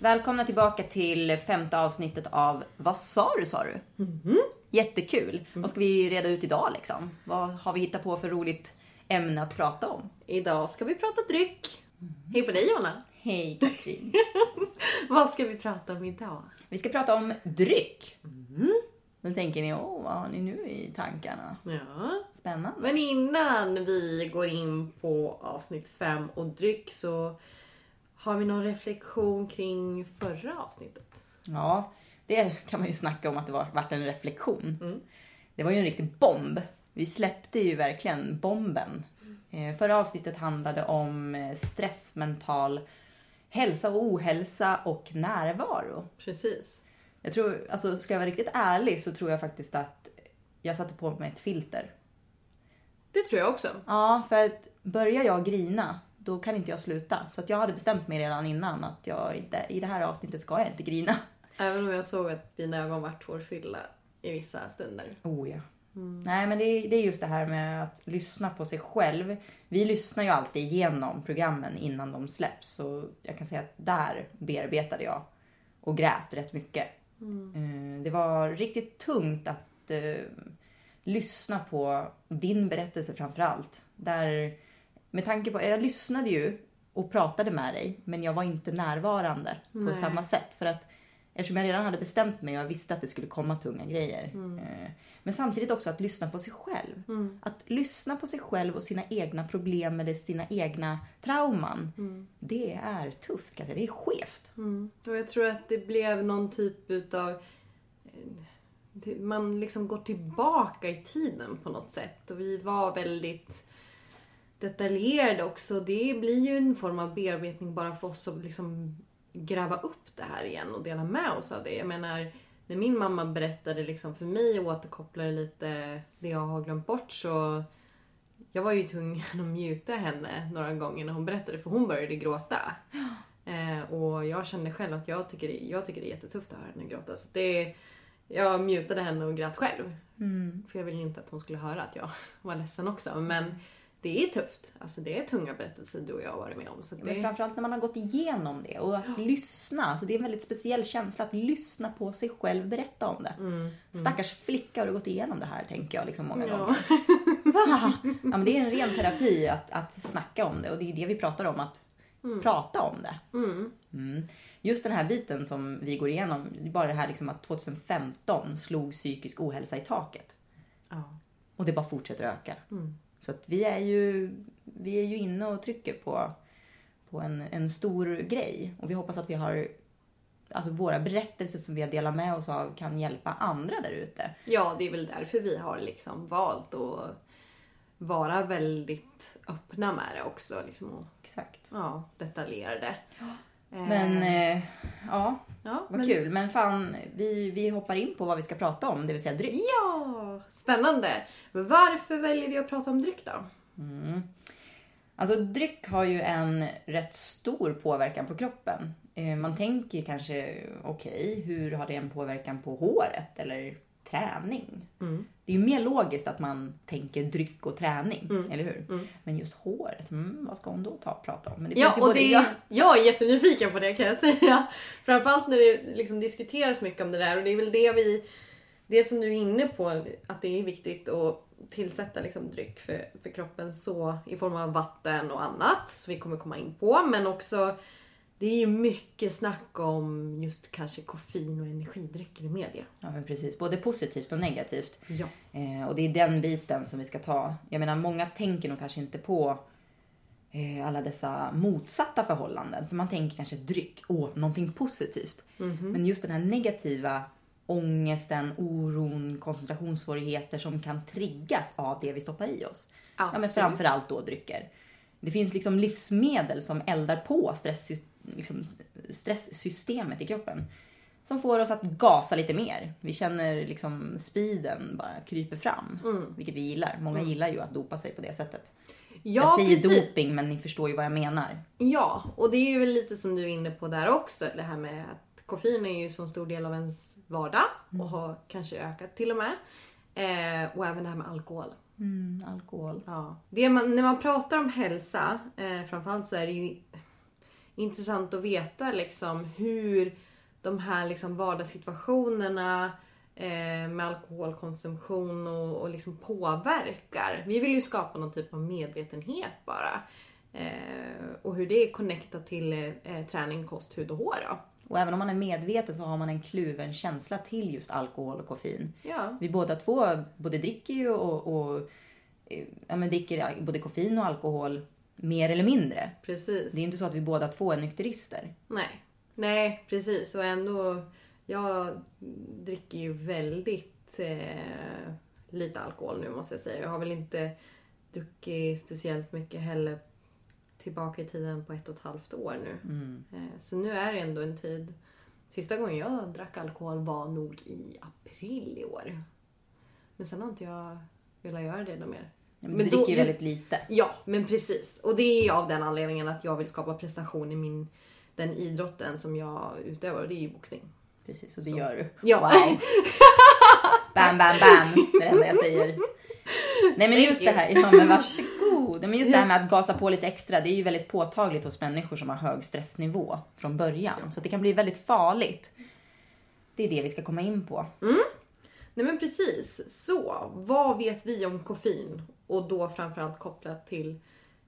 Välkomna tillbaka till femte avsnittet av Vad sa du sa du? Jättekul. Vad ska vi reda ut idag liksom? Vad har vi hittat på för roligt ämne att prata om? Idag ska vi prata dryck. Hej på dig Jonna! Hej Katrin. Vad ska vi prata om idag? vi ska prata om dryck. Då tänker ni, åh vad har ni nu i tankarna? Ja. Spännande. Men innan vi går in på avsnitt 5 och dryck så har vi någon reflektion kring förra avsnittet? Ja, det kan man ju snacka om att det var, vart en reflektion. Det var ju en riktig bomb. Vi släppte ju verkligen bomben. Eh, förra avsnittet handlade om eh, stress, mental hälsa och ohälsa och närvaro. Precis. Jag tror, alltså ska jag vara riktigt ärlig så tror jag faktiskt att jag satte på mig ett filter. Det tror jag också. Ja, för att börjar jag grina, då kan inte jag sluta. Så att jag hade bestämt mig redan innan att jag inte, i det här avsnittet ska jag inte grina. Även om jag såg att dina ögon vart tårfyllda i vissa stunder. Oh ja. Nej men det är, det är just det här med att lyssna på sig själv. Vi lyssnar ju alltid igenom programmen innan de släpps. Så jag kan säga att där bearbetade jag och grät rätt mycket. Eh, Det var riktigt tungt att eh, lyssna på din berättelse framför allt. Där, med tanke på, jag lyssnade ju och pratade med dig men jag var inte närvarande på Nej. samma sätt. För att Eftersom jag redan hade bestämt mig och jag visste att det skulle komma tunga grejer. Eh, Men samtidigt också att lyssna på sig själv. Att lyssna på sig själv och sina egna problem eller sina egna trauman. Det är tufft kan jag säga. Det är skevt. Och jag tror att det blev någon typ utav... eh, Man liksom går tillbaka i tiden på något sätt. Och vi var väldigt detaljerade också. Det blir ju en form av bearbetning bara för oss att liksom gräva upp det här igen och dela med oss av det. Jag menar, när min mamma berättade liksom för mig och återkopplade lite det jag har glömt bort så jag var ju tvungen att muta henne några gånger när hon berättade för hon började gråta. Eh, och jag kände själv att jag tycker, det, jag tycker det är jättetufft att höra henne gråta. Så det, jag mutade henne och grät själv. För jag ville inte att hon skulle höra att jag var ledsen också. Men det är tufft. Alltså det är tunga berättelser du och jag har varit med om. Så Men det, framförallt när man har gått igenom det och att lyssna. Alltså det är en väldigt speciell känsla att lyssna på sig själv berätta om det. Stackars flicka har du gått igenom det här tänker jag liksom många Ja. gånger. Va? Ja, men det är en ren terapi att, att snacka om det och det är det vi pratar om, att prata om det. Mm. Just den här biten som vi går igenom, det är bara det här liksom att 2015 slog psykisk ohälsa i taket. ja. Och det bara fortsätter öka. Så att vi är ju, vi är ju inne och trycker på, på en, en stor grej. Och vi hoppas att vi har, alltså våra berättelser som vi har delat med oss av kan hjälpa andra där ute. ja, det är väl därför vi har liksom valt att vara väldigt öppna med det också. Liksom, och Exakt. ja, detaljerade. Eh, Men eh, ja, ja, vad men- kul. Men fan, vi, vi hoppar in på vad vi ska prata om, det vill säga dryck. Ja, spännande. Men varför väljer vi att prata om dryck då? Alltså dryck har ju en rätt stor påverkan på kroppen. Eh, Man tänker kanske, okej, hur har det en påverkan på håret eller träning? Det är ju mer logiskt att man tänker dryck och träning, eller hur? Men just håret, mm, vad ska hon då ta prata om? Men det Ja, och det är, jag är jättenyfiken på det kan jag säga. Framförallt när det liksom diskuteras mycket om det där och det är väl det vi... Det som du är inne på, att det är viktigt att tillsätta liksom dryck för, för kroppen så i form av vatten och annat, som vi kommer komma in på. Men också, det är ju mycket snack om just kanske koffein och energidrycker i media. Ja, men precis. Både positivt och negativt. Ja. Eh, och det är den biten som vi ska ta. Jag menar, många tänker nog kanske inte på eh, alla dessa motsatta förhållanden. För man tänker kanske dryck, åh, någonting positivt. Men just den här negativa ångesten, oron, koncentrationssvårigheter som kan triggas av det vi stoppar i oss. Ja, men framförallt då drycker. Det finns liksom livsmedel som eldar på stress, liksom, stresssystemet i kroppen. Som får oss att gasa lite mer. Vi känner liksom speeden bara kryper fram. Vilket vi gillar. Många gillar ju att dopa sig på det sättet. Ja, jag säger precis. doping men ni förstår ju vad jag menar. Ja, och det är ju lite som du är inne på där också. Det här med att koffein är ju så stor del av ens vardag och har kanske ökat till och med. Eh, och även det här med alkohol. Mm, alkohol. Ja. Det man, när man pratar om hälsa, eh, framförallt så är det ju intressant att veta liksom hur de här liksom vardagssituationerna eh, med alkoholkonsumtion och, och liksom påverkar. Vi vill ju skapa någon typ av medvetenhet bara. Eh, och hur det är connectat till eh, träning, kost, hud och hår då. Och även om man är medveten så har man en kluven känsla till just alkohol och koffein. Ja. Vi båda två både dricker ju och, och eh, ja, men dricker både koffein och alkohol mer eller mindre. Precis. Det är inte så att vi båda två är nykterister. Nej. Nej, precis. Och ändå, jag dricker ju väldigt eh, lite alkohol nu måste jag säga. Jag har väl inte druckit speciellt mycket heller tillbaka i tiden på ett och ett halvt år nu. Eh, så nu är det ändå en tid. Sista gången jag drack alkohol var nog i april i år. Men sen har inte jag velat göra det något mer. Men Men dricker ju väldigt lite. Ja, men precis. Och det är av den anledningen att jag vill skapa prestation i min, den idrotten som jag utövar och det är ju boxning. Precis, och det gör du. Ja. Wow. Bam, bam, bam. Det är det enda jag säger. Nej men just det här, ja men varsågod. Men just det här med att gasa på lite extra, det är ju väldigt påtagligt hos människor som har hög stressnivå från början. Så det kan bli väldigt farligt. Det är det vi ska komma in på. Nej men precis. Så, vad vet vi om koffein? Och då framförallt kopplat till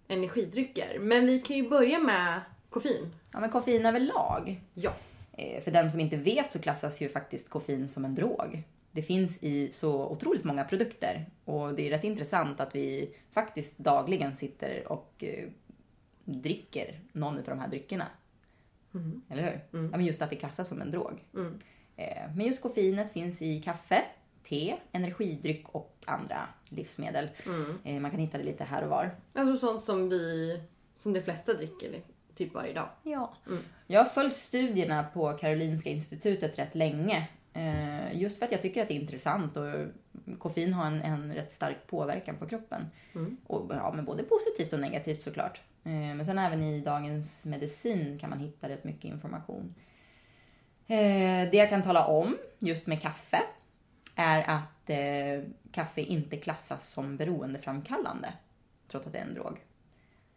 energidrycker. Men vi kan ju börja med koffein. Ja men koffein överlag. Ja. Eh, För den som inte vet så klassas ju faktiskt koffein som en drog. Det finns i så otroligt många produkter och det är rätt intressant att vi faktiskt dagligen sitter och eh, dricker någon av de här dryckerna. Eller hur? Ja, men just att det klassas som en drog. Eh, Men just koffeinet finns i kaffe, te, energidryck och andra livsmedel. Eh, Man kan hitta det lite här och var. Alltså sånt som vi, som de flesta dricker typ varje dag. Ja. Jag har följt studierna på Karolinska institutet rätt länge. Eh, Just för att jag tycker att det är intressant och koffein har en, en rätt stark påverkan på kroppen. Och, ja, men både positivt och negativt såklart. Eh, Men sen även i Dagens Medicin kan man hitta rätt mycket information. Det jag kan tala om just med kaffe är att eh, kaffe inte klassas som beroendeframkallande. Trots att det är en drog.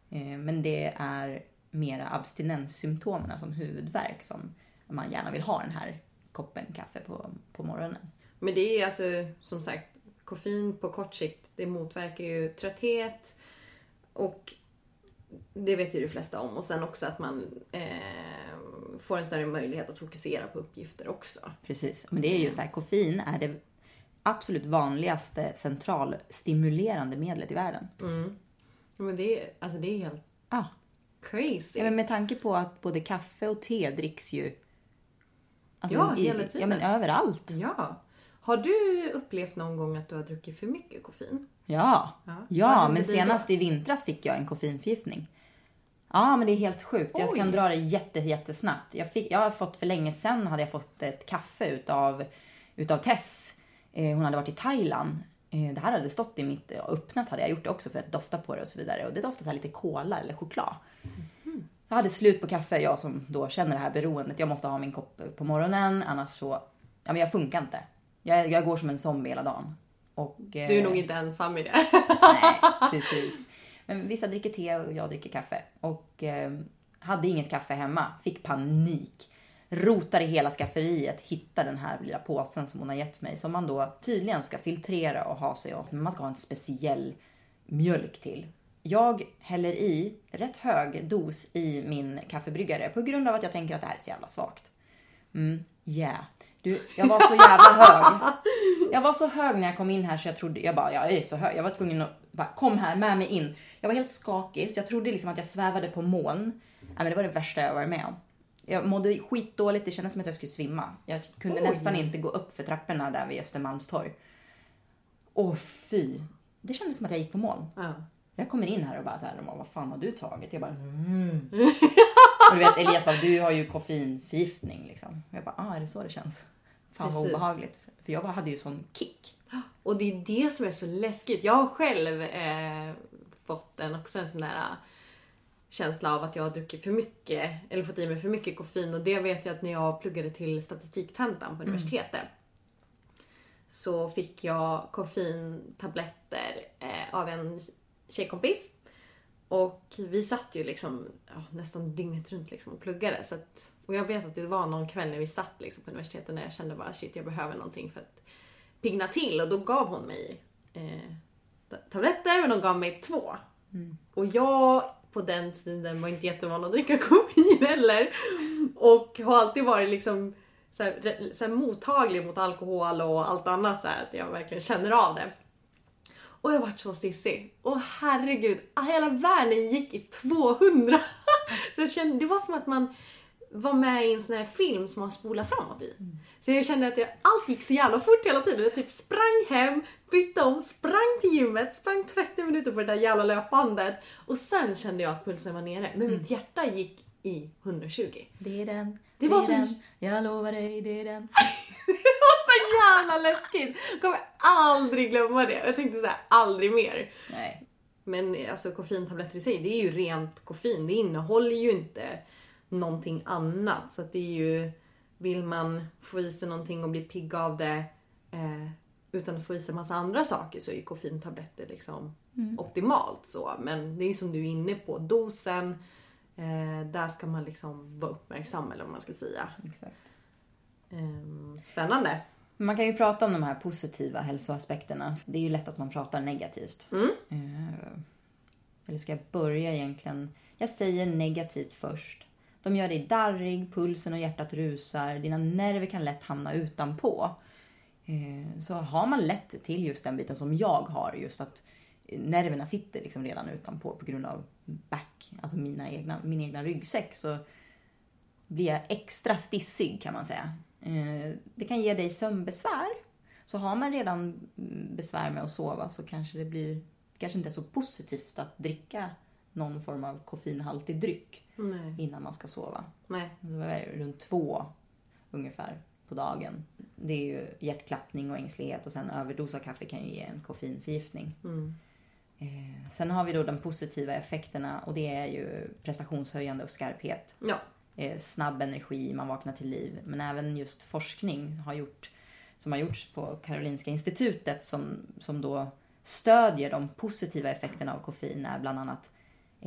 Eh, Men det är mera abstinenssymptomen som huvudvärk som man gärna vill ha den här koppen kaffe på, på morgonen. Men det är alltså som sagt koffein på kort sikt. Det motverkar ju trötthet och det vet ju de flesta om. Och sen också att man eh, får en större möjlighet att fokusera på uppgifter också. Precis, men det är ju så här, koffein är det absolut vanligaste centralstimulerande medlet i världen. Men det är, alltså det är helt Ah. crazy. Ja, men med tanke på att både kaffe och te dricks ju alltså, Ja, i, hela tiden. Ja, men överallt. Ja. Har du upplevt någon gång att du har druckit för mycket koffein? Ja, Ja. Ja men då? senast i vintras fick jag en koffeinförgiftning. Ja, men det är helt sjukt. Jag Oj. kan dra det jätte, jättesnabbt. Jag, fick, jag har fått för länge sedan hade jag fått ett kaffe utav, utav Tess. Eh, hon hade varit i Thailand. Eh, det här hade stått i mitt, och öppnat hade jag gjort det också för att dofta på det och så vidare. Och det doftar så lite kola eller choklad. Jag hade slut på kaffe, jag som då känner det här beroendet. Jag måste ha min kopp på morgonen, annars så... Ja men jag funkar inte. Jag, jag går som en zombie hela dagen. Och, Du är eh, nog inte ensam i det. Nej, precis. Men vissa dricker te och jag dricker kaffe. Och eh, hade inget kaffe hemma, fick panik. Rotar i hela skafferiet, hittar den här lilla påsen som hon har gett mig. Som man då tydligen ska filtrera och ha sig åt. Men man ska ha en speciell mjölk till. Jag häller i rätt hög dos i min kaffebryggare på grund av att jag tänker att det här är så jävla svagt. Mm, yeah. Du, jag var så jävla hög. Jag var så hög när jag kom in här så jag trodde, jag bara, jag är så hög. Jag var tvungen att bara, kom här med mig in. Jag var helt skakig så jag trodde liksom att jag svävade på moln. Nej, men det var det värsta jag varit med om. Jag mådde skitdåligt, det kändes som att jag skulle svimma. Jag kunde Oj. nästan inte gå upp för trapporna där vid Östermalmstorg. Åh fy. Det kändes som att jag gick på moln. Ja. Jag kommer in här och bara så här, vad fan har du tagit? Jag bara, mm. Och du vet Elias bara, du har ju koffeinförgiftning liksom. Jag bara, ah är det så det känns? Fan vad Precis. obehagligt. För jag hade ju sån kick. Och det är det som är så läskigt. Jag har själv eh, fått en, också en sån där känsla av att jag har druckit för mycket, eller fått i mig för mycket koffein. Och det vet jag att när jag pluggade till statistiktentan på universitetet så fick jag koffeintabletter eh, av en tjejkompis. Och vi satt ju liksom ja, nästan dygnet runt liksom och pluggade. Så att, och jag vet att det var någon kväll när vi satt liksom på universitetet när jag kände bara shit jag behöver någonting för att pigna till. Och då gav hon mig eh, ta- tabletter men hon gav mig två. Och jag på den tiden var inte jättevan att dricka koffein heller. Och har alltid varit liksom så här, så här mottaglig mot alkohol och allt annat så här, att jag verkligen känner av det. Och jag vart så stissig. Och herregud, hela världen gick i 200. Så jag kände, det var som att man var med i en sån här film som man spolar framåt i. Så jag kände att jag, allt gick så jävla fort hela tiden. Jag typ sprang hem, bytte om, sprang till gymmet, sprang 30 minuter på det där jävla löpbandet. Och sen kände jag att pulsen var nere. Men mitt hjärta gick i 120. Det är den. Det var är så- den. Jag lovar dig, det är den. Det var så jävla läskigt! Jag kommer aldrig glömma det. Jag tänkte så här, aldrig mer. Nej. Men alltså koffeintabletter i sig, det är ju rent koffein. Det innehåller ju inte någonting annat. Så att det är ju, vill man få i sig någonting och bli pigg av det eh, utan att få i sig massa andra saker så är ju koffeintabletter liksom optimalt så. Men det är ju som du är inne på, dosen, eh, där ska man liksom vara uppmärksam eller vad man ska säga. Exakt. Eh, spännande. Man kan ju prata om de här positiva hälsoaspekterna. Det är ju lätt att man pratar negativt. Eh, Eller ska jag börja egentligen? Jag säger negativt först. De gör dig darrig, pulsen och hjärtat rusar, dina nerver kan lätt hamna utanpå. Eh, så har man lätt till just den biten som jag har, just att eh, nerverna sitter liksom redan utanpå på grund av back, alltså mina egna, min egna ryggsäck, så blir jag extra stissig kan man säga. Eh, det kan ge dig sömnbesvär. Så har man redan mm, besvär med att sova så kanske det blir kanske inte är så positivt att dricka någon form av koffeinhaltig dryck Nej. innan man ska sova. Nej. Det är runt två ungefär på dagen. Det är ju hjärtklappning och ängslighet och sen överdos av kaffe kan ju ge en koffeinförgiftning. Eh, Sen har vi då de positiva effekterna och det är ju prestationshöjande och skarphet Ja. eh, snabb energi, man vaknar till liv. Men även just forskning har gjort, som har gjorts på Karolinska institutet som, som då stödjer de positiva effekterna av koffein är bland annat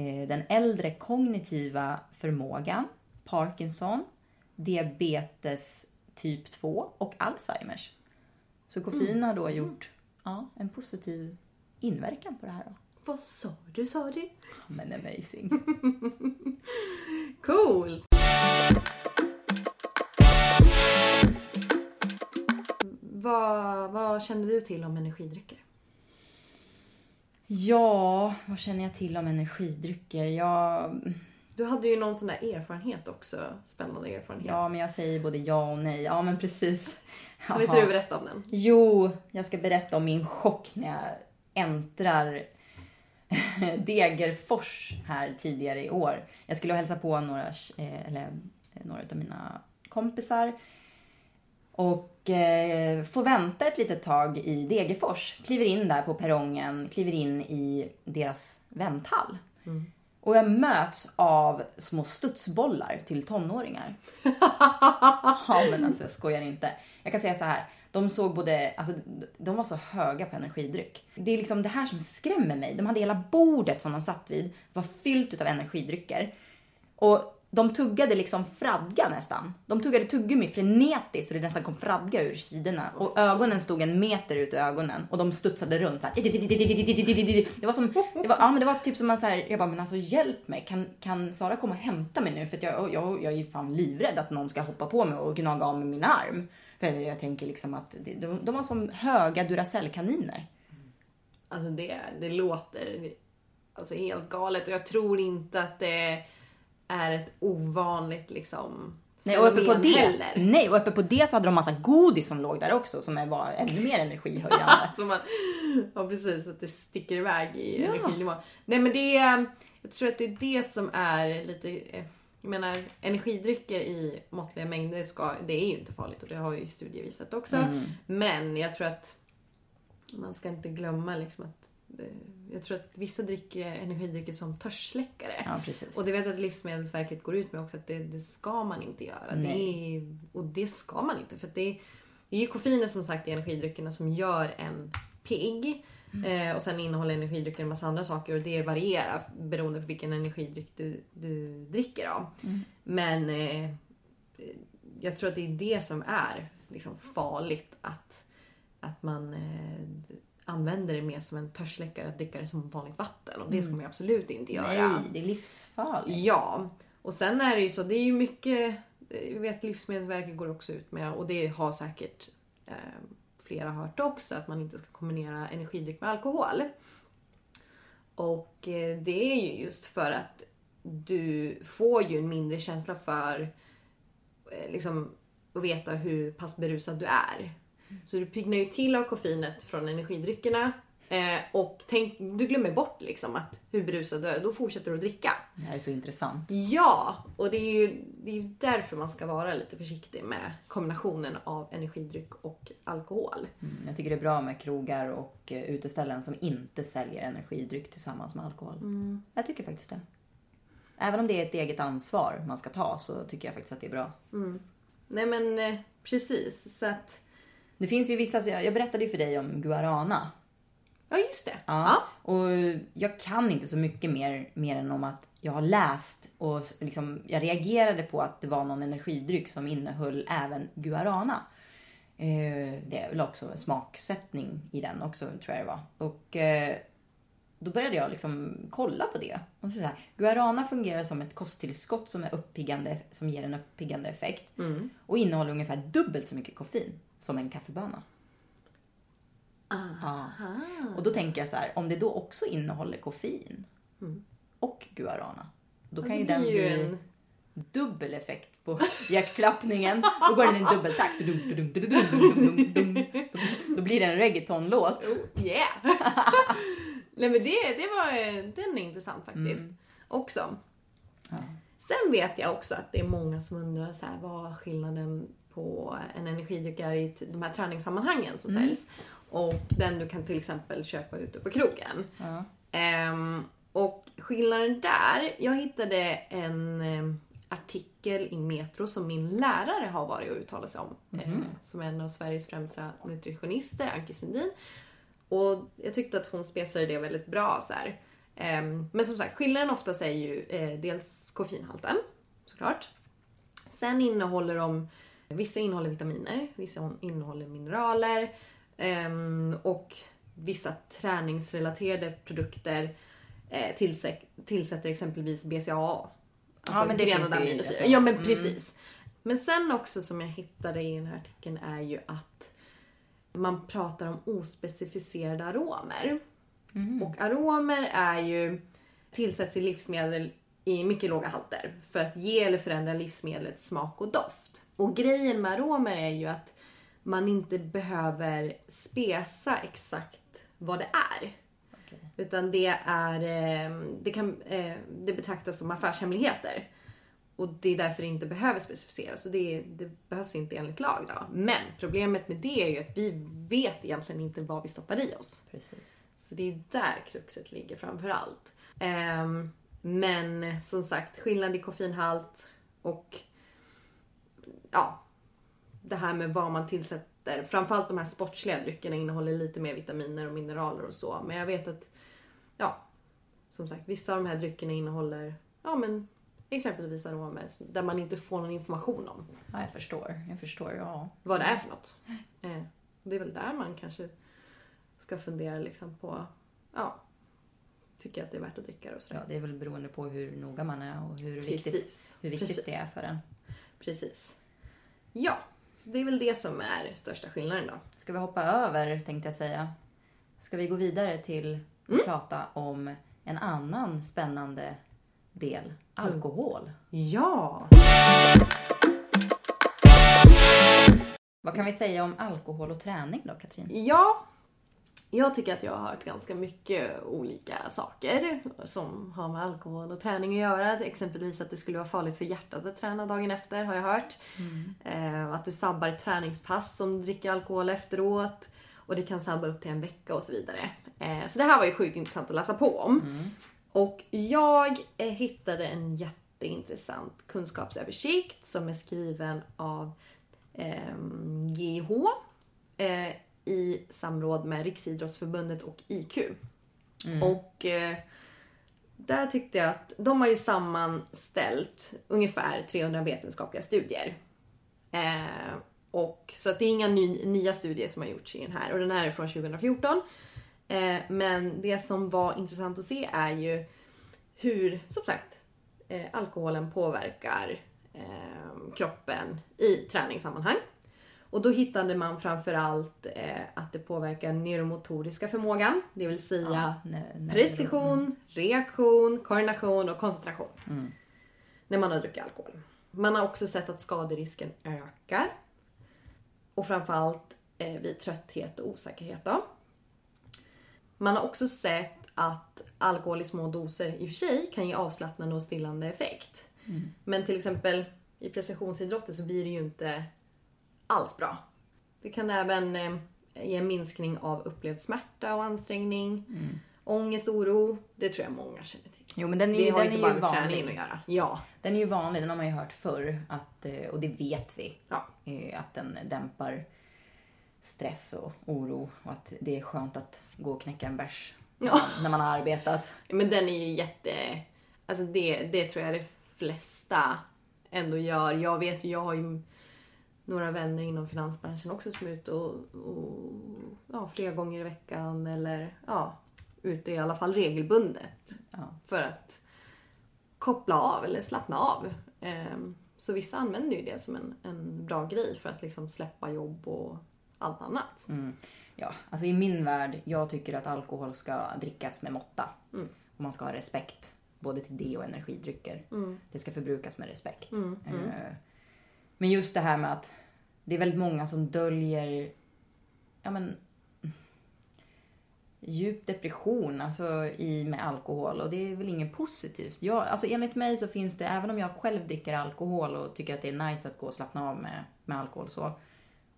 den äldre kognitiva förmågan, Parkinson, diabetes typ 2 och Alzheimers. Så koffein har då gjort ja, en positiv inverkan på det här. Då. Vad sa du, sa du? Men amazing. Cool! Vad, vad känner du till om energidrycker? Ja, vad känner jag till om energidrycker? Jag, Du hade ju någon sån där erfarenhet också. Spännande erfarenhet. Ja, men jag säger både ja och nej. Ja, men precis. Kan inte du berätta om den? Jo, jag ska berätta om min chock när jag äntrar Degerfors här tidigare i år. Jag skulle hälsa på några, eh, eller, några av mina kompisar. Och eh, får vänta ett litet tag i Degerfors. Kliver in där på perrongen, kliver in i deras vänthall. Och jag möts av små studsbollar till tonåringar. ja men alltså jag skojar inte. Jag kan säga så här. De såg både, alltså de var så höga på energidryck. Det är liksom det här som skrämmer mig. De hade hela bordet som de satt vid var fyllt av energidrycker. Och de tuggade liksom fradga nästan. De tuggade tuggummi frenetiskt så det nästan kom fradga ur sidorna. Och ögonen stod en meter ut ur ögonen och de studsade runt såhär. Det var som, det var, ja men det var typ som att såhär. jag bara men alltså hjälp mig. Kan, kan Sara komma och hämta mig nu? För att jag, jag, jag är fan livrädd att någon ska hoppa på mig och gnaga av mig min arm. För jag tänker liksom att de, de var som höga Duracell-kaniner. Alltså det, det låter alltså helt galet och jag tror inte att det är ett ovanligt liksom Nej och, uppe på det, heller. nej, och uppe på det så hade de massa godis som låg där också som var ännu mer energihöjande. alltså man, ja precis, att det sticker iväg i ja. energinivå. Nej men det är, jag tror att det är det som är lite, jag menar energidrycker i måttliga mängder ska, det är ju inte farligt och det har ju studier visat också. Mm. Men jag tror att man ska inte glömma liksom att jag tror att vissa dricker energidrycker som törstsläckare. Ja, precis. Och det vet jag att Livsmedelsverket går ut med också att det, det ska man inte göra. Det är, och det ska man inte för det, det är ju koffeiner som sagt i energidryckerna som gör en pigg. Mm. Eh, och sen innehåller energidrycker en massa andra saker och det varierar beroende på vilken energidryck du, du dricker av. Mm. Men eh, jag tror att det är det som är liksom farligt att, att man eh, använder det mer som en törstsläckare, att dricka det som vanligt vatten. Och det ska man ju absolut inte göra. Nej, det är livsfarligt. Ja. Och sen är det ju så, det är ju mycket, jag vet Livsmedelsverket går också ut med, och det har säkert eh, flera hört också, att man inte ska kombinera energidryck med alkohol. Och eh, det är ju just för att du får ju en mindre känsla för eh, liksom, att veta hur pass berusad du är. Så du piggnar ju till av koffeinet från energidryckerna. Eh, och tänk, du glömmer bort liksom att hur berusad du är. Då fortsätter du att dricka. Det här är så intressant. Ja! Och det är ju det är därför man ska vara lite försiktig med kombinationen av energidryck och alkohol. Mm, jag tycker det är bra med krogar och uh, uteställen som inte säljer energidryck tillsammans med alkohol. Mm. Jag tycker faktiskt det. Även om det är ett eget ansvar man ska ta så tycker jag faktiskt att det är bra. Mm. Nej men eh, precis. Så att det finns ju vissa, jag berättade ju för dig om guarana. Ja, just det. Ja. Och jag kan inte så mycket mer, mer än om att jag har läst och liksom, jag reagerade på att det var någon energidryck som innehöll även guarana. Eh, det är väl också en smaksättning i den också, tror jag det var. Och eh, då började jag liksom kolla på det. Och så här, guarana fungerar som ett kosttillskott som, är uppiggande, som ger en uppiggande effekt. Mm. Och innehåller ungefär dubbelt så mycket koffein som en kaffeböna. Aha. Ja. Och då tänker jag så här, om det då också innehåller koffein mm. och guarana, då kan ju den bli en... dubbel effekt på hjärtklappningen. då går den i en dubbeltakt. Då blir det en reggaeton-låt. Oh, yeah! Nej men det, det var, den är intressant faktiskt. Mm. Också. Ja. Sen vet jag också att det är många som undrar så här, vad skillnaden på en energidryck är i de här träningssammanhangen som mm. säljs. Och den du kan till exempel köpa ute på krogen. Ja. Um, och skillnaden där, jag hittade en um, artikel i Metro som min lärare har varit och uttalat sig om. Mm. Uh, som är en av Sveriges främsta nutritionister, Anki Sundin. Och jag tyckte att hon spesade det väldigt bra så um, men som sagt, skillnaden oftast är ju uh, dels koffeinhalten, såklart. Sen innehåller de Vissa innehåller vitaminer, vissa innehåller mineraler um, och vissa träningsrelaterade produkter eh, tillsätter exempelvis BCAA. Alltså ja men det finns det ju. Ja men mm. precis. Men sen också som jag hittade i den här artikeln är ju att man pratar om ospecificerade aromer. Mm. Och aromer är ju tillsätts i livsmedel i mycket låga halter för att ge eller förändra livsmedlets smak och doft. Och grejen med aromer är ju att man inte behöver spesa exakt vad det är. Okay. Utan det är, eh, det kan eh, det betraktas som affärshemligheter. Och det är därför det inte behöver specificeras. Och det, det, behövs inte enligt lag då. Men problemet med det är ju att vi vet egentligen inte vad vi stoppar i oss. Precis. Så det är där kruxet ligger framför allt. Um, Men som sagt, skillnad i koffeinhalt och ja, det här med vad man tillsätter. Framförallt de här sportsliga dryckerna innehåller lite mer vitaminer och mineraler och så. Men jag vet att, ja, som sagt, vissa av de här dryckerna innehåller, ja men exempelvis aromer där man inte får någon information om Ja, jag förstår. Jag förstår, ja. vad det är för något. Eh, det är väl där man kanske ska fundera liksom på, ja, tycker att det är värt att dricka och sådär. ja. Det är väl beroende på hur noga man är och hur viktigt, Precis. hur viktigt Precis. det är för en. Precis. Ja, så det är väl det som är största skillnaden då. Ska vi hoppa över, tänkte jag säga. Ska vi gå vidare till att Mm. prata om en annan spännande del. Alkohol. Ja! Vad kan vi säga om alkohol och träning då, Katrin? Ja, jag tycker att jag har hört ganska mycket olika saker som har med alkohol och träning att göra. Exempelvis att det skulle vara farligt för hjärtat att träna dagen efter har jag hört. Eh, att du sabbar ett träningspass du dricker alkohol efteråt. Och det kan sabba upp till en vecka och så vidare. Eh, så det här var ju sjukt intressant att läsa på om. Och jag eh, hittade en jätteintressant kunskapsöversikt som är skriven av ehm, GH i samråd med Riksidrottsförbundet och IQ. Och eh, där tyckte jag att de har ju sammanställt ungefär 300 vetenskapliga studier. Eh, och, så att det är inga ny, nya studier som har gjorts i den här och den här är från 2014. Eh, men det som var intressant att se är ju hur, som sagt, eh, alkoholen påverkar eh, kroppen i träningssammanhang. Och då hittade man framförallt eh, att det påverkar neuromotoriska förmågan, det vill säga när- när- precision, reaktion, koordination och koncentration. När man har druckit alkohol. Man har också sett att skaderisken ökar. Och framförallt eh, vid trötthet och osäkerhet. Då. Man har också sett att alkohol i små doser i och för sig kan ge avslappnande och stillande effekt. Men till exempel i precisionsidrotter så blir det ju inte alls bra. Det kan även eh, ge en minskning av upplevd smärta och ansträngning. Ångest, oro. Det tror jag många känner till. Jo, men den är, Det ju- har den inte är bara träningen att vanlig. göra. Ja. Den är ju vanlig, den har man ju hört förr. Att, eh, och det vet vi. Ja. eh, Att den dämpar stress och oro. Och att det är skönt att gå och knäcka en bärs Ja. när man har arbetat. Men den är ju jätte... Alltså det, det tror jag de flesta ändå gör. Jag vet ju, jag har ju några vänner inom finansbranschen också som är ute och, och ja, flera gånger i veckan eller ja, ute i alla fall regelbundet. Ja. För att koppla av eller slappna av. Ehm, Så vissa använder ju det som en, en bra grej för att liksom släppa jobb och allt annat. Ja, alltså i min värld, jag tycker att alkohol ska drickas med måtta. Och man ska ha respekt både till det och energidrycker. Det ska förbrukas med respekt. Eh, Men just det här med att det är väldigt många som döljer ja, men, djup depression alltså, i, med alkohol och det är väl inget positivt. Jag, alltså, enligt mig så finns det, även om jag själv dricker alkohol och tycker att det är nice att gå och slappna av med, med alkohol så,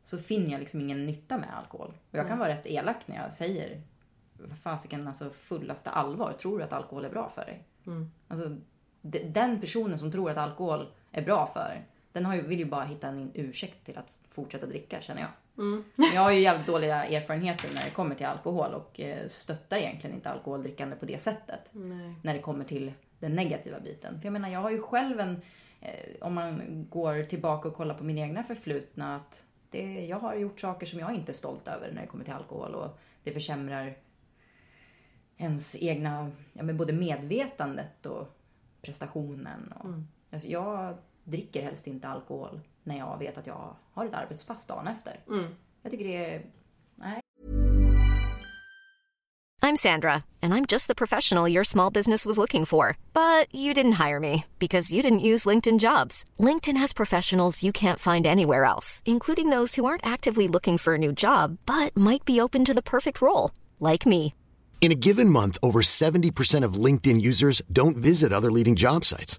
så finner jag liksom ingen nytta med alkohol. Och jag kan vara rätt elak när jag säger fasiken, alltså fullaste allvar, tror du att alkohol är bra för dig? Alltså, de- den personen som tror att alkohol är bra för, den har ju, vill ju bara hitta en ursäkt till att fortsätta dricka känner jag. Jag har ju jävligt dåliga erfarenheter när det kommer till alkohol och eh, stöttar egentligen inte alkoholdrickande på det sättet. När det kommer till den negativa biten. För jag menar, jag har ju själv en, eh, om man går tillbaka och kollar på min egna förflutna, att det, jag har gjort saker som jag inte är stolt över när det kommer till alkohol och det försämrar ens egna, ja, men både medvetandet och prestationen. Och, alltså, jag dricker helst inte alkohol när jag vet att jag har ett arbetspass dagen efter. Mm. Jag tycker det är, nej. I'm Sandra, and I'm just the professional your small business was looking for. But you didn't hire me because you didn't use LinkedIn jobs. LinkedIn has professionals you can't find anywhere else, including those who aren't actively looking for a new job but might be open to the perfect role, like me. In a given month, over 70% of LinkedIn users don't visit other leading job sites.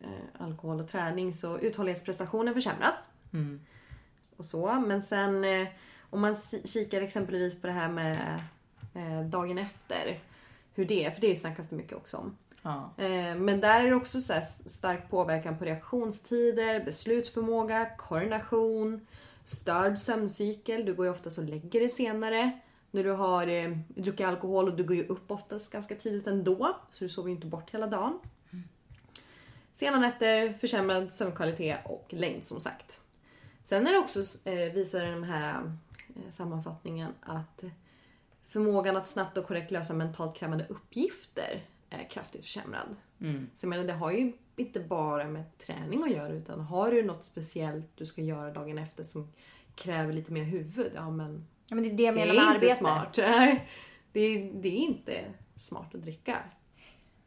eh, alkohol och träning så uthållighetsprestationen försämras. Och så. Men sen eh, om man kikar exempelvis på det här med eh, dagen efter. Hur det är, för det snackas det mycket också om. Ja. Eh, Men där är det också så stark påverkan på reaktionstider, beslutsförmåga, koordination, störd sömncykel. Du går ju oftast och lägger dig senare. När du har eh, druckit alkohol och du går ju upp oftast ganska tidigt ändå. Så du sover ju inte bort hela dagen. Sena nätter, försämrad sömnkvalitet och längd som sagt. Sen är det också, eh, visar den här eh, sammanfattningen att förmågan att snabbt och korrekt lösa mentalt krävande uppgifter är kraftigt försämrad. Så jag menar, det har ju inte bara med träning att göra utan har du något speciellt du ska göra dagen efter som kräver lite mer huvud, ja men ja, men det är det jag menar är med inte arbete. smart. Det, är, det är inte smart att dricka.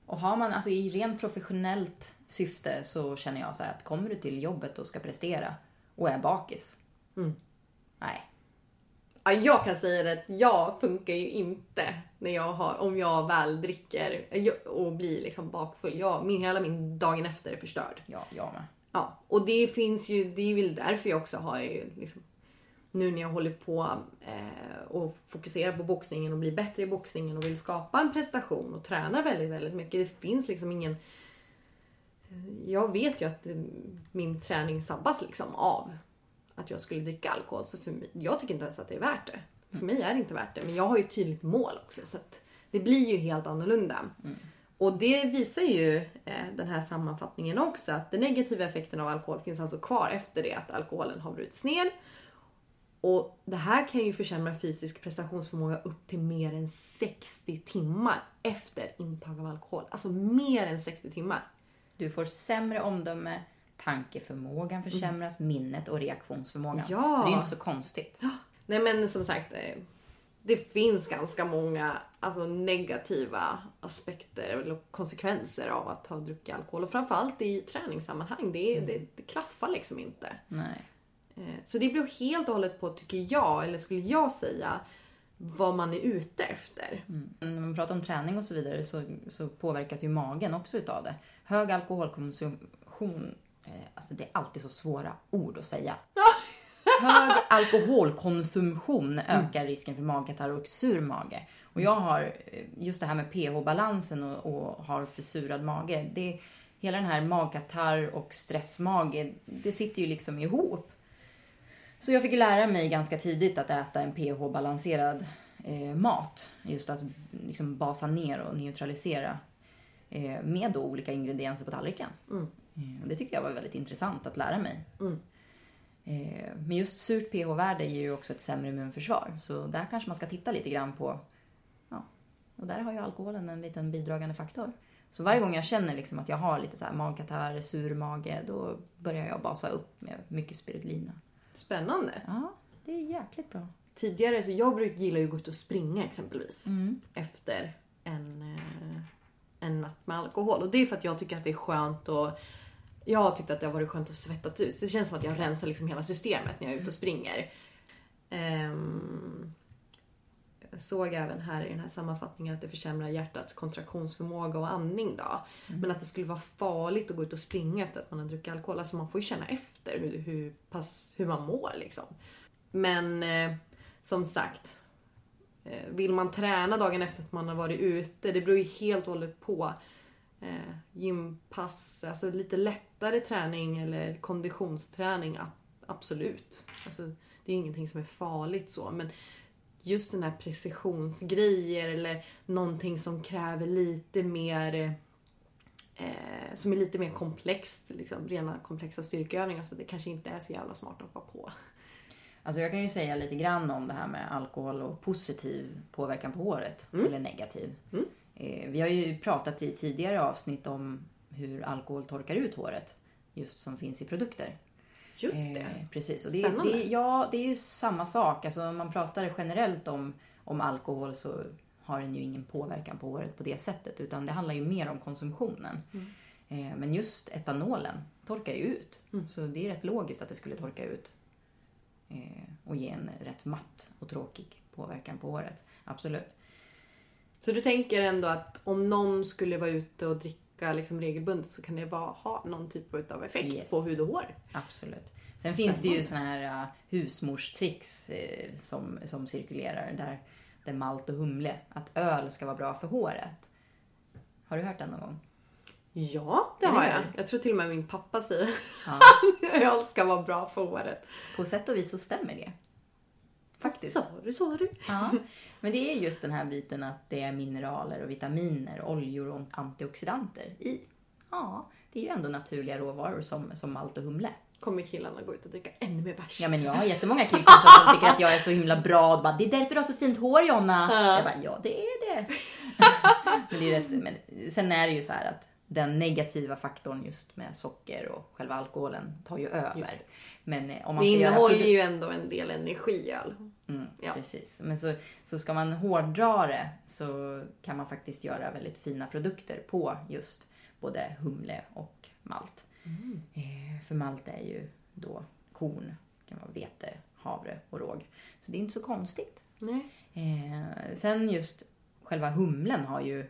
Och har man alltså i rent professionellt syfte så känner jag så här att kommer du till jobbet och ska prestera och är bakis. Nej. Ja, jag kan säga det att jag funkar ju inte när jag har, om jag väl dricker och blir liksom bakfull. Jag, min, hela min dagen efter är förstörd. Ja, jag med. Ja, och det finns ju, det är väl därför jag också har ju liksom, nu när jag håller på eh, och fokuserar på boxningen och blir bättre i boxningen och vill skapa en prestation och tränar väldigt, väldigt mycket. Det finns liksom ingen... Jag vet ju att min träning sabbas liksom av att jag skulle dricka alkohol. Så för mig, jag tycker inte ens att det är värt det. För mig är det inte värt det. Men jag har ju ett tydligt mål också. Så att det blir ju helt annorlunda. Och det visar ju eh, den här sammanfattningen också att den negativa effekten av alkohol finns alltså kvar efter det att alkoholen har brutits ner. Och det här kan ju försämra fysisk prestationsförmåga upp till mer än 60 timmar efter intag av alkohol. Alltså mer än 60 timmar. Du får sämre omdöme, tankeförmågan försämras, minnet och reaktionsförmågan. Ja. Så det är ju inte så konstigt. Nej men som sagt, eh, det finns ganska många alltså, negativa aspekter eller konsekvenser av att ha druckit alkohol. Och framförallt i träningssammanhang. Det, det, det klaffar liksom inte. Nej. Eh, Så det beror helt och hållet på, tycker jag, eller skulle jag säga, vad man är ute efter. När man pratar om träning och så vidare så, så påverkas ju magen också utav det. Hög alkoholkonsumtion, eh, alltså det är alltid så svåra ord att säga. Hög alkoholkonsumtion ökar risken för magkatarr och sur mage. Och jag har eh, just det här med pH-balansen och, och har försurad mage. Det, hela den här magkatarr och stressmage, det sitter ju liksom ihop. Så jag fick lära mig ganska tidigt att äta en pH-balanserad eh, mat. Just att liksom basa ner och neutralisera eh, med då olika ingredienser på tallriken. Eh, och det tyckte jag var väldigt intressant att lära mig. Eh, men just surt pH-värde ger ju också ett sämre immunförsvar. Så där kanske man ska titta lite grann på. Ja. Och där har ju alkoholen en liten bidragande faktor. Så varje gång jag känner liksom att jag har lite så här magkatarr, sur mage, då börjar jag basa upp med mycket spirulina. Spännande. Ja, det är jäkligt bra. Tidigare, så jag brukar gilla ju att gå ut och springa exempelvis. Efter en, eh, en natt med alkohol. Och det är för att jag tycker att det är skönt och jag har tyckt att det har varit skönt att svettas ut. Det känns som att jag rensar liksom hela systemet när jag är ute och springer. Jag såg även här i den här sammanfattningen att det försämrar hjärtats kontraktionsförmåga och andning då. Men att det skulle vara farligt att gå ut och springa efter att man har druckit alkohol. Alltså man får ju känna efter hur, hur, pass, hur man mår liksom. Men eh, som sagt, Eh, vill man träna dagen efter att man har varit ute? Det beror ju helt och hållet på. Eh, gympass, alltså lite lättare träning eller konditionsträning, absolut. Alltså, det är ingenting som är farligt så. Men just den här precisionsgrejer eller någonting som kräver lite mer eh, som är lite mer komplext, liksom, rena komplexa styrkeövningar så det kanske inte är så jävla smart att hoppa på. Alltså jag kan ju säga lite grann om det här med alkohol och positiv påverkan på håret. Eller negativ. Eh, vi har ju pratat i tidigare avsnitt om hur alkohol torkar ut håret. Just som finns i produkter. Just det. Eh, precis. Och det, Spännande. det, ja, det är ju samma sak. Alltså om man pratar generellt om, om alkohol så har den ju ingen påverkan på håret på det sättet. Utan det handlar ju mer om konsumtionen. Eh, men just etanolen torkar ju ut. Så det är rätt logiskt att det skulle torka ut. Eh, och ge en rätt matt och tråkig påverkan på håret. Absolut. Så du tänker ändå att om någon skulle vara ute och dricka liksom regelbundet så kan det vara, ha någon typ av effekt Yes. på hud och hår? Absolut. Sen finns det ju såna här uh, husmorstricks eh, som, som cirkulerar där, där malt och humle, att öl ska vara bra för håret. Har du hört den någon gång? Ja, det Eller har hur? jag. Jag tror till och med min pappa säger Ja. öl ska vara bra för håret. På sätt och vis så stämmer det. Faktiskt. Sa du, sa du? Ja. Men det är just den här biten att det är mineraler och vitaminer, oljor och antioxidanter i. Ja, det är ju ändå naturliga råvaror som, som malt och humle. Kommer killarna gå ut och dricka ännu mer bärs? Ja men jag har jättemånga killkompisar som tycker att jag är så himla bra. Och bara, det är därför du har så fint hår Jonna. Jag bara, ja det är det. men, det är rätt, men sen är det ju så här att den negativa faktorn just med socker och själva alkoholen tar ju över. Men eh, om man det göra innehåller produ- ju ändå en del energi öl. Mm, Ja. Precis. Men så, så ska man hårdra det så kan man faktiskt göra väldigt fina produkter på just både humle och malt. Eh, för malt är ju då korn, kan vara vete, havre och råg. Så det är inte så konstigt. Nej. Eh, sen just själva humlen har ju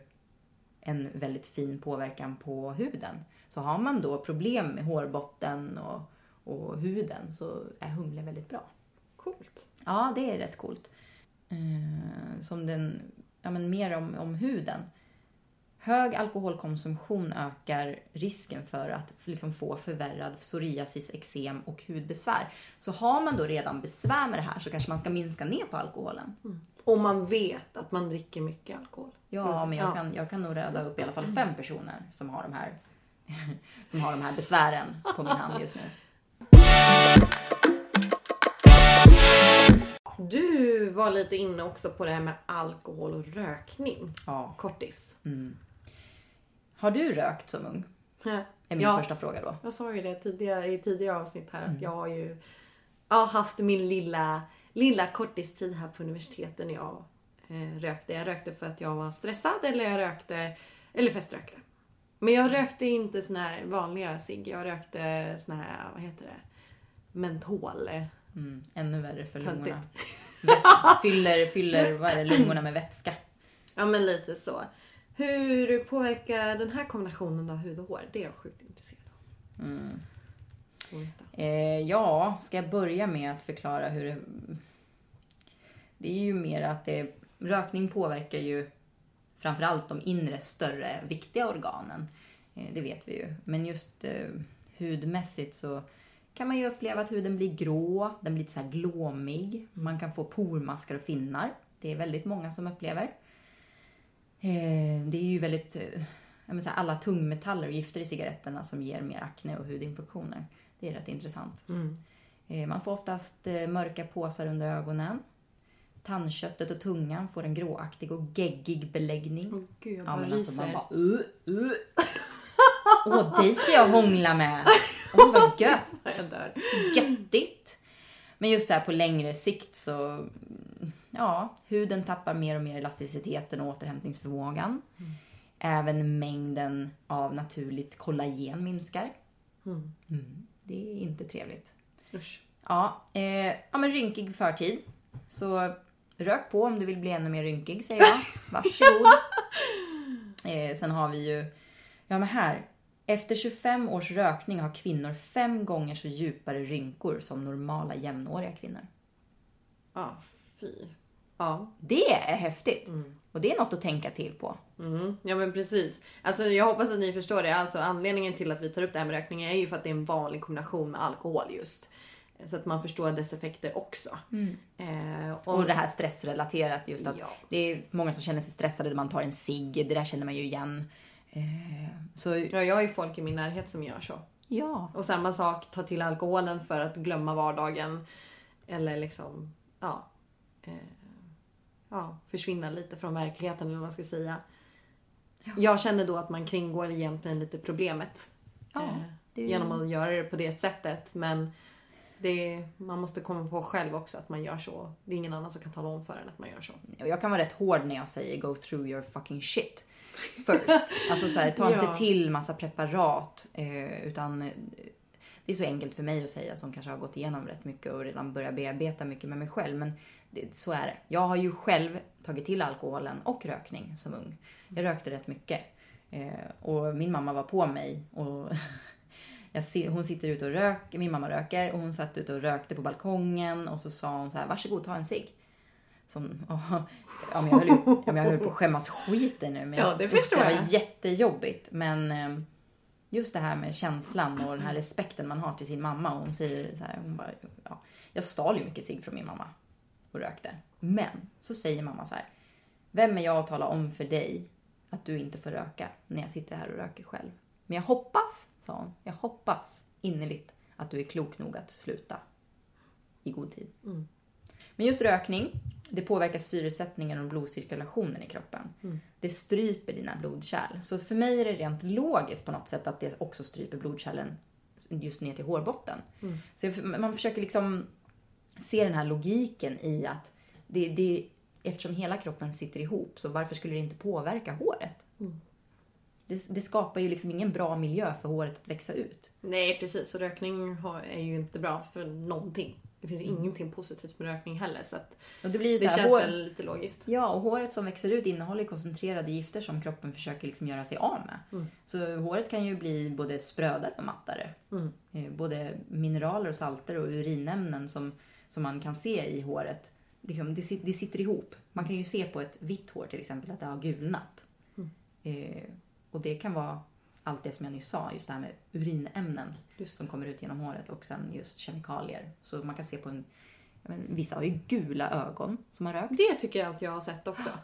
en väldigt fin påverkan på huden. Så har man då problem med hårbotten och, och huden så är humle väldigt bra. Coolt. Ja, det är rätt coolt. Eh, som den, ja men mer om, om huden. Hög alkoholkonsumtion ökar risken för att liksom få förvärrad psoriasis, eksem och hudbesvär. Så har man då redan besvär med det här så kanske man ska minska ner på alkoholen. Om man vet att man dricker mycket alkohol. Ja, men jag, Ja. Kan, jag kan nog rädda upp i alla fall fem personer som har de här, som har de här besvären på min hand just nu. Du var lite inne också på det här med alkohol och rökning. Ja. Kortis. Har du rökt som ung? Är min Ja. första fråga då. Jag sa ju det tidigare, i tidigare avsnitt här Mm. att jag har ju ja, haft min lilla, lilla korttidstid här på universiteten jag eh, rökte. Jag rökte för att jag var stressad eller jag rökte, eller feströkte. Men jag rökte inte sån här vanliga cigg. Jag rökte sån här, vad heter det? Mentol. Mm, ännu värre för Töntigt. lungorna. Fyller, fyller vad är det, lungorna med vätska. Ja men lite så. Hur påverkar den här kombinationen av hud och hår? Det är jag sjukt intresserad av. Mm. Eh, ja, ska jag börja med att förklara hur det... Det är ju mer att det, rökning påverkar ju framförallt de inre, större, viktiga organen. Eh, det vet vi ju. Men just eh, hudmässigt så kan man ju uppleva att huden blir grå, den blir lite så här glåmig. Man kan få pormaskar och finnar. Det är väldigt många som upplever. Eh, det är ju väldigt... Eh, jag menar så här, alla tungmetaller och gifter i cigaretterna som ger mer akne och hudinfektioner. Det är rätt intressant. Eh, Man får oftast eh, mörka påsar under ögonen. Tandköttet och tungan får en gråaktig och geggig beläggning. Åh gud, jag Ja, bara men alltså man bara uh, uh. Åh, dig ska jag hångla med. Åh, vad gött. Så göttigt. Men just så här på längre sikt så, mm, ja, huden tappar mer och mer elasticiteten och återhämtningsförmågan. Även mängden av naturligt kollagen minskar. Mm, det är inte trevligt. Usch. Ja, eh, ja men rynkig förtid. Så rök på om du vill bli ännu mer rynkig säger jag. Varsågod. eh, sen har vi ju, ja men här. Efter 25 års rökning har kvinnor fem gånger så djupare rynkor som normala jämnåriga kvinnor. Ja, fy. Ja. Det är häftigt. Och det är något att tänka till på. Mm, ja men precis. Alltså jag hoppas att ni förstår det. Alltså anledningen till att vi tar upp det här med rökning är ju för att det är en vanlig kombination med alkohol just. Så att man förstår dess effekter också. Eh, och, Och det här stressrelaterat just att Ja. det är många som känner sig stressade när man tar en cigg. Det där känner man ju igen. Eh, så ja, jag har ju folk i min närhet som gör så. ja, Och samma sak, ta till alkoholen för att glömma vardagen. Eller liksom, ja. Eh, ja, försvinna lite från verkligheten eller vad man ska säga. Jag känner då att man kringgår egentligen lite problemet. Ja, eh, det- Genom att göra det på det sättet. Men det, man måste komma på själv också att man gör så. Det är ingen annan som kan tala om för en att man gör så. Jag kan vara rätt hård när jag säger go through your fucking shit first. alltså så här, ta Ja. inte till massa preparat. Eh, utan eh, det är så enkelt för mig att säga som kanske har gått igenom rätt mycket och redan börjat bearbeta mycket med mig själv. Men det, så är det. Jag har ju själv tagit till alkoholen och rökning som ung. Jag rökte rätt mycket. Eh, och min mamma var på mig. Och jag ser, hon sitter ute och röker, min mamma röker och hon satt ute och rökte på balkongen och så sa hon så här, varsågod ta en cigg. Som, ja, men jag, höll ja, men jag höll på att skämmas skiten nu. Men Ja, jag- det förstår Det var jag. jättejobbigt. Men eh, just det här med känslan och den här respekten man har till sin mamma. Och hon säger så här, hon bara, ja, jag stal ju mycket cigg från min mamma och rökte. Men så säger mamma så här, vem är jag att tala om för dig att du inte får röka när jag sitter här och röker själv? Men jag hoppas, sa hon, jag hoppas innerligt att du är klok nog att sluta i god tid. Men just rökning, det påverkar syresättningen och blodcirkulationen i kroppen. Det stryper dina blodkärl. Så för mig är det rent logiskt på något sätt att det också stryper blodkärlen just ner till hårbotten. Så jag- man försöker liksom se den här logiken i att det, det, eftersom hela kroppen sitter ihop, så varför skulle det inte påverka håret? Det, det skapar ju liksom ingen bra miljö för håret att växa ut. Nej precis, och rökning är ju inte bra för någonting. Det finns ju ingenting positivt med rökning heller så Och det blir ju det här, känns hår, väl lite logiskt. Ja, och håret som växer ut innehåller koncentrerade gifter som kroppen försöker liksom göra sig av med. Så håret kan ju bli både sprödare och mattare. Eh, Både mineraler och salter och urinämnen som, som man kan se i håret. Liksom, det, det sitter ihop. Man kan ju se på ett vitt hår till exempel att det har gulnat. Eh, och det kan vara allt det som jag nyss sa, just det här med urinämnen som kommer ut genom håret och sen just kemikalier. Så man kan se på en men, vissa har ju gula ögon som har rökt. Det tycker jag att jag har sett också.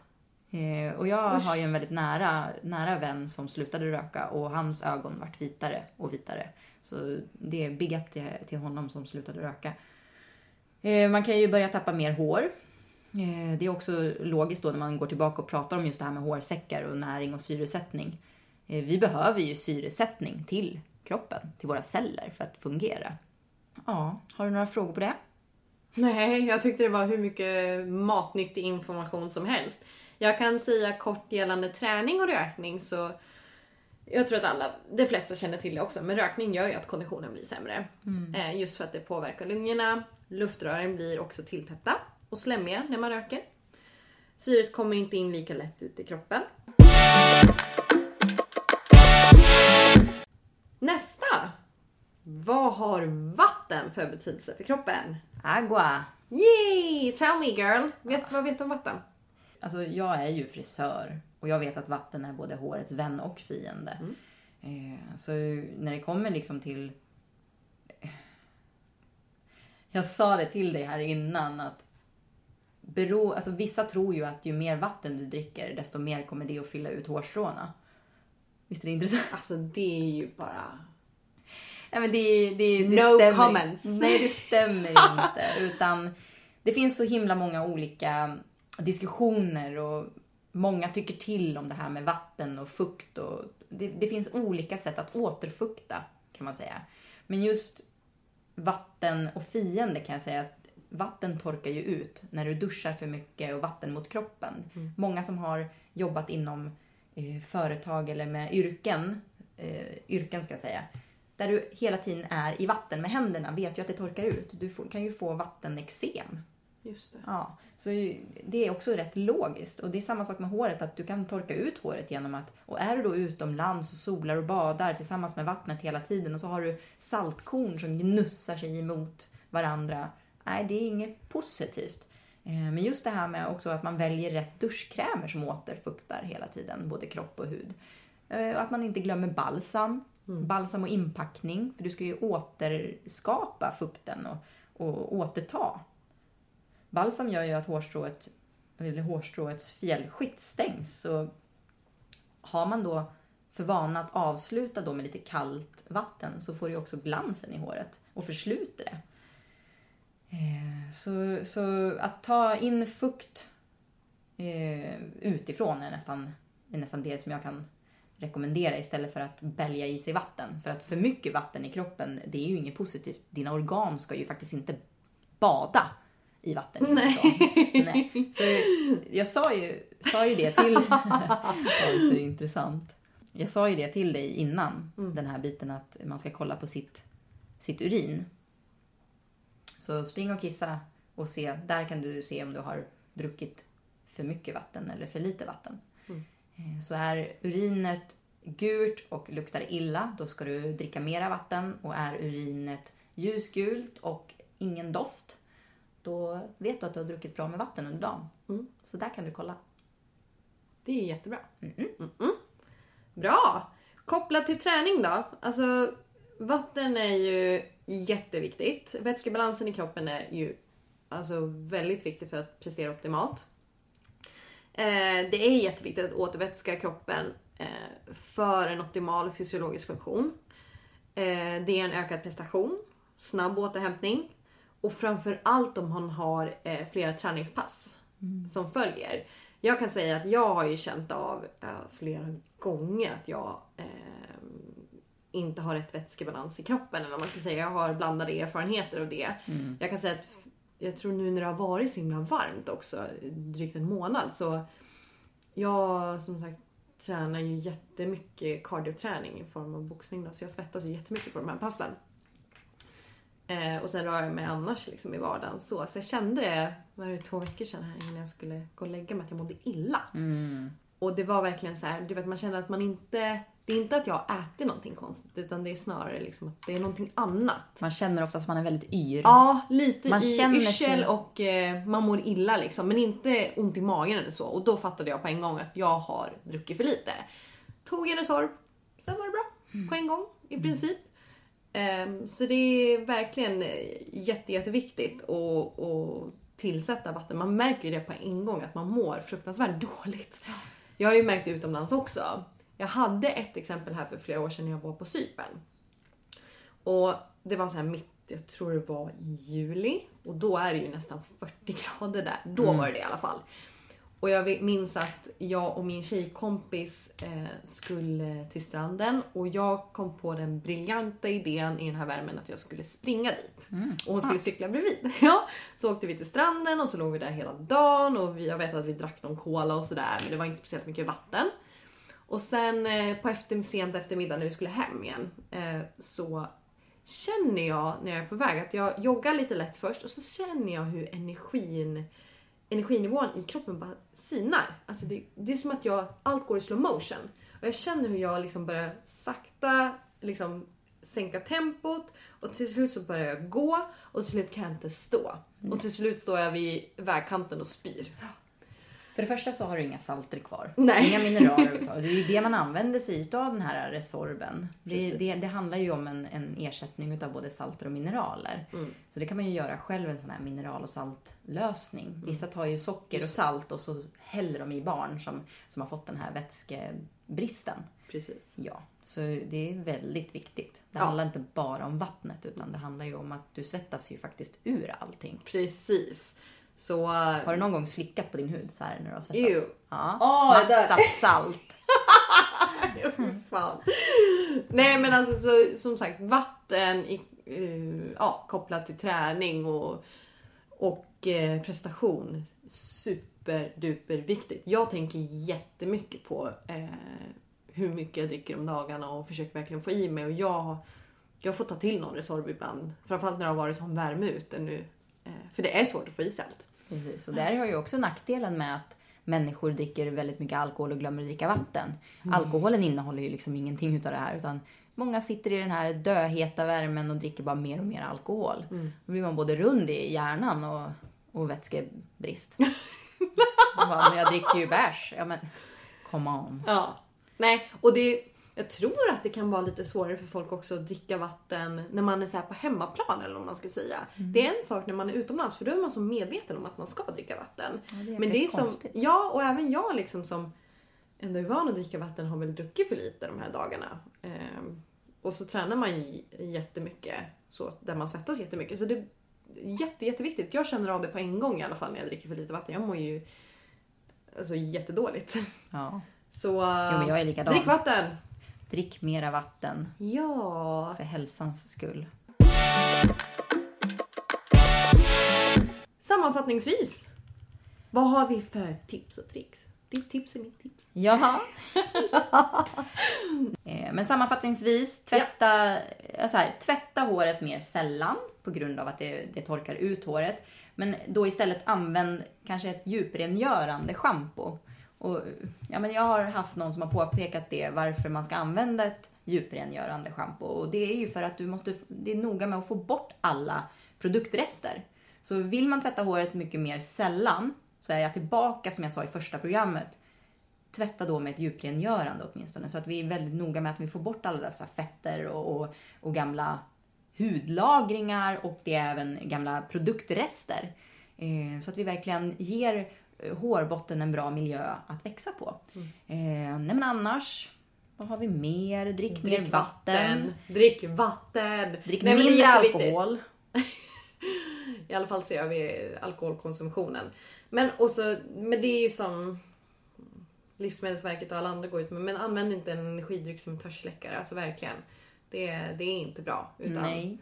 Eh, och jag har ju en väldigt nära, nära vän som slutade röka och hans ögon vart vitare och vitare. Så det är big up till, till honom som slutade röka. Eh, man kan ju börja tappa mer hår. Eh, det är också logiskt då när man går tillbaka och pratar om just det här med hårsäckar och näring och syresättning. Eh, vi behöver ju syresättning till kroppen, till våra celler för att fungera. Ja, har du några frågor på det? Nej, jag tyckte det var hur mycket matnyttig information som helst. Jag kan säga kort gällande träning och rökning så jag tror att alla, de flesta känner till det också, men rökning gör ju att konditionen blir sämre. Eh, just för att det påverkar lungorna, luftrören blir också tilltäppta och slemmiga när man röker. Syret kommer inte in lika lätt ut i kroppen. Nästa! Vad har vatten för betydelse för kroppen? Agua! Yay! Tell me girl! Vet, vad vet du om vatten? Alltså jag är ju frisör och jag vet att vatten är både hårets vän och fiende. Eh, så när det kommer liksom till... Jag sa det till dig här innan att bero... alltså, vissa tror ju att ju mer vatten du dricker desto mer kommer det att fylla ut hårstråna. Visst är det intressant? Alltså det är ju bara... Nej, men det, det, det No stämmer. comments. Nej, det stämmer inte. Utan det finns så himla många olika diskussioner och många tycker till om det här med vatten och fukt. Och det, det finns olika sätt att återfukta kan man säga. Men just vatten och fiende kan jag säga att vatten torkar ju ut när du duschar för mycket och vatten mot kroppen. Många som har jobbat inom eh, företag eller med yrken, eh, yrken ska jag säga, där du hela tiden är i vatten med händerna vet ju att det torkar ut. Du får, kan ju få vattenexem. Just det. Ja, så det är också rätt logiskt. Och det är samma sak med håret, att du kan torka ut håret genom att... Och är du då utomlands och solar och badar tillsammans med vattnet hela tiden och så har du saltkorn som gnussar sig emot varandra. Nej, det är inget positivt. Eh, Men just det här med också att man väljer rätt duschkrämer som återfuktar hela tiden, både kropp och hud. Eh, Och att man inte glömmer balsam. Balsam och inpackning, för du ska ju återskapa fukten och, och återta. Balsam gör ju att hårstrået, eller hårstråets fjällskikt stängs. Så har man då för vana att avsluta då med lite kallt vatten så får du också glansen i håret och försluter det. Eh, så, så att ta in fukt eh, utifrån är nästan, är nästan det som jag kan rekommendera istället för att bälja i sig vatten. För att för mycket vatten i kroppen, det är ju inget positivt. Dina organ ska ju faktiskt inte bada i vatten. Nej. Nej. Så jag sa ju, sa ju det till... ja, visst är det intressant. Jag sa ju det till dig innan den här biten att man ska kolla på sitt, sitt urin. Så spring och kissa och se. Där kan du se om du har druckit för mycket vatten eller för lite vatten. Eh, Så är urinet gult och luktar illa, då ska du dricka mera vatten. Och är urinet ljusgult och ingen doft, då vet du att du har druckit bra med vatten under dagen. Så där kan du kolla. Det är jättebra. Mm-mm. Bra! Kopplat till träning då. Alltså, vatten är ju jätteviktigt. Vätskebalansen i kroppen är ju alltså, väldigt viktig för att prestera optimalt. Eh, det är jätteviktigt att återvätska kroppen eh, för en optimal fysiologisk funktion. Eh, det är en ökad prestation, snabb återhämtning och framför allt om man har eh, flera träningspass som följer. Jag kan säga att jag har ju känt av eh, flera gånger att jag eh, inte har rätt vätskebalans i kroppen. Eller man ska säga. Jag har blandade erfarenheter av det. Jag kan säga att jag tror nu när det har varit så himla varmt också, drygt en månad, så jag som sagt tränar ju jättemycket cardioträning i form av boxning då, så jag svettas ju jättemycket på de här passen. Eh, och sen rör jag mig annars liksom i vardagen så. Så jag kände det, var det två veckor sedan här innan jag skulle gå och lägga mig, att jag mådde illa. Och det var verkligen så här, du vet man känner att man inte, det är inte att jag äter någonting konstigt utan det är snarare liksom att det är någonting annat. Man känner ofta att man är väldigt yr. Ja, lite Man i känner yrsel och eh, man mår illa liksom. Men inte ont i magen eller så. Och då fattade jag på en gång att jag har druckit för lite. Tog en Resorb, sen var det bra. På en gång i princip. Ehm, så det är verkligen eh, jätte, jätteviktigt att, att tillsätta vatten. Man märker ju det på en gång att man mår fruktansvärt dåligt. Jag har ju märkt det utomlands också. Jag hade ett exempel här för flera år sedan när jag var på Cypern. Och det var så här mitt, jag tror det var i juli. Och då är det ju nästan 40 grader där. Då var det det i alla fall. Och jag minns att jag och min tjejkompis eh, skulle till stranden och jag kom på den briljanta idén i den här värmen att jag skulle springa dit. och hon skulle cykla bredvid. Ja, så åkte vi till stranden och så låg vi där hela dagen och jag vet att vi drack någon cola och sådär men det var inte speciellt mycket vatten. Och sen eh, på efter, sent eftermiddag när vi skulle hem igen eh, så känner jag när jag är på väg att jag joggar lite lätt först och så känner jag hur energin, energinivån i kroppen bara sinar. Alltså det, det är som att jag, allt går i slow motion. Och jag känner hur jag liksom börjar sakta liksom sänka tempot och till slut så börjar jag gå och till slut kan jag inte stå. Och till slut står jag vid vägkanten och spyr. För det första så har du inga salter kvar. Nej. Inga mineraler överhuvudtaget. Det är ju det man använder sig av den här Resorben. Det, det, det handlar ju om en, en ersättning utav både salter och mineraler. Mm. Så det kan man ju göra själv, en sån här mineral och saltlösning. Mm. Vissa tar ju socker och salt och så häller de i barn som, som har fått den här vätskebristen. Precis. Ja, så det är väldigt viktigt. Det Ja. handlar inte bara om vattnet utan det handlar ju om att du svettas ju faktiskt ur allting. Precis. Så... Har du någon gång slickat på din hud så här när du har svettats? Ew. Ja. Det Massa salt. Fy fan. Nej men alltså så, som sagt vatten i, eh, ja, kopplat till träning och, och eh, prestation. Superduper viktigt. Jag tänker jättemycket på eh, hur mycket jag dricker om dagarna och försöker verkligen få i mig. Och jag, jag får ta till någon Resorb ibland. Framförallt när det har varit sån värme ute nu. Eh, för det är svårt att få i sig allt. Precis, och där har ju också nackdelen med att människor dricker väldigt mycket alkohol och glömmer att dricka vatten. Alkoholen innehåller ju liksom ingenting utav det här utan många sitter i den här döheta värmen och dricker bara mer och mer alkohol. Då blir man både rund i hjärnan och och vätskebrist. Jag bara, men jag dricker ju bärs. Ja men, come on. Ja. Nej, och det, jag tror att det kan vara lite svårare för folk också att dricka vatten när man är så här på hemmaplan eller vad man ska säga. Mm. Det är en sak när man är utomlands för då är man så medveten om att man ska dricka vatten. det är Men det är jäkligt som, konstigt. ja och även jag liksom som ändå är van att dricka vatten har väl druckit för lite de här dagarna. Ehm, och så tränar man ju jättemycket, så, där man svettas jättemycket. Så det är jätte, jätteviktigt. Jag känner av det på en gång i alla fall när jag dricker för lite vatten. Jag mår ju alltså, jättedåligt. Ja. Så Jo, men jag är likadan. drick vatten! Drick mera vatten Ja. för hälsans skull. Sammanfattningsvis. Vad har vi för tips och tricks? Ditt tips är mitt tips. Jaha. Eh, Men sammanfattningsvis, tvätta, ja. så här, tvätta håret mer sällan på grund av att det, det torkar ut håret. Men då istället använd kanske ett djuprengörande schampo. Och, ja, men jag har haft någon som har påpekat det, varför man ska använda ett djuprengörande schampo. Och det är ju för att du måste, det är noga med att få bort alla produktrester. Så vill man tvätta håret mycket mer sällan, så är jag tillbaka som jag sa i första programmet, tvätta då med ett djuprengörande åtminstone. Så att vi är väldigt noga med att vi får bort alla dessa fetter och, och, och gamla hudlagringar och det är även gamla produktrester. Eh, så att vi verkligen ger hårbotten en bra miljö att växa på. Eh, nej men annars, vad har vi mer? Drick, mer vatten. Drick vatten! Drick Nej, mindre alkohol. I alla fall ser vi alkoholkonsumtionen. Men, och så, men det är ju som Livsmedelsverket och alla andra går ut med. Men använd inte en energidryck som törstsläckare. Alltså verkligen. Det, det är inte bra. Utan Nej.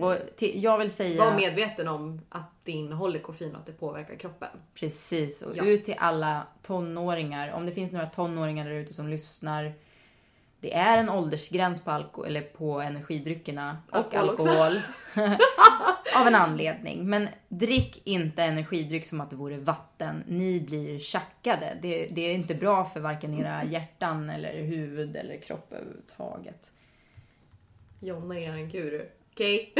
Och till, jag vill säga... Var medveten om att det innehåller koffein och att det påverkar kroppen. Precis, och Ja. ut till alla tonåringar. Om det finns några tonåringar där ute som lyssnar. Det är en åldersgräns på, alko- eller på energidryckerna och Alkohol alkohol. Av en anledning. Men drick inte energidryck som att det vore vatten. Ni blir tjackade. Det, det är inte bra för varken era hjärtan eller huvud eller kropp överhuvudtaget. Jonna är en guru. Okej?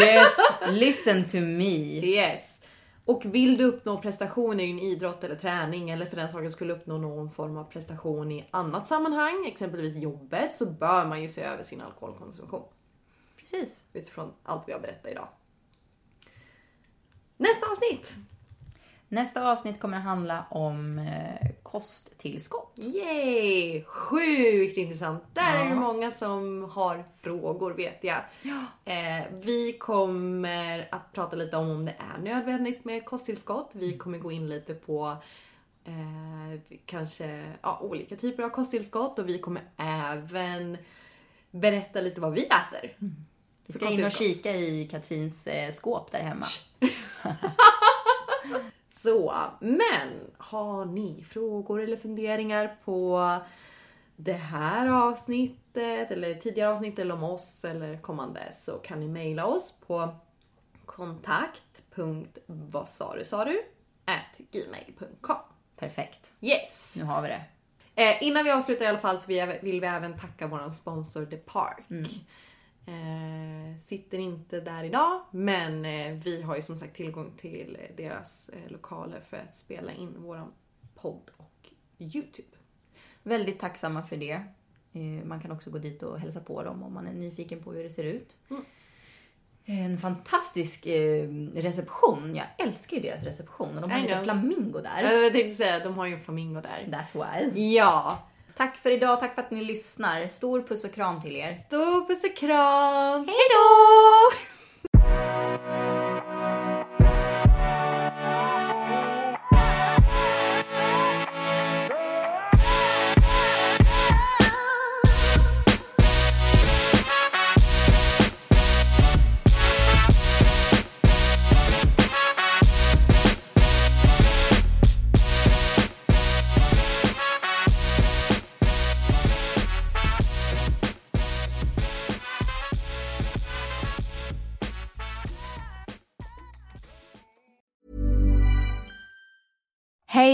Yes, listen to me. Yes. Och vill du uppnå prestation i din idrott eller träning eller för den saken skulle uppnå någon form av prestation i annat sammanhang, exempelvis jobbet, så bör man ju se över sin alkoholkonsumtion. Precis. Utifrån allt vi har berättat idag. Nästa avsnitt! Nästa avsnitt kommer att handla om eh, kosttillskott. Yay! Sjukt intressant! Där är det Ja. många som har frågor vet jag. Eh, vi kommer att prata lite om om det är nödvändigt med kosttillskott. Vi kommer gå in lite på eh, kanske ja, olika typer av kosttillskott och vi kommer även berätta lite vad vi äter. Vi ska in och kika i Katrins eh, skåp där hemma. Så, men har ni frågor eller funderingar på det här avsnittet eller tidigare avsnitt eller om oss eller kommande så kan ni mejla oss på kontakt.vasarusaru gmail.com. Perfekt. Yes! Nu har vi det. Eh, innan vi avslutar i alla fall så vill, vi även tacka vår sponsor The Park. Eh, sitter inte där idag men eh, vi har ju som sagt tillgång till eh, deras eh, lokaler för att spela in våran podd och Youtube. Väldigt tacksamma för det. Eh, Man kan också gå dit och hälsa på dem om man är nyfiken på hur det ser ut. En fantastisk eh, reception. Jag älskar ju deras reception. Och de har en flamingo där. Jag tänkte säga, de har ju en flamingo där. That's why. Ja! Tack för idag, tack för att ni lyssnar. Stor puss och kram till er. Stor puss och kram! Hej då!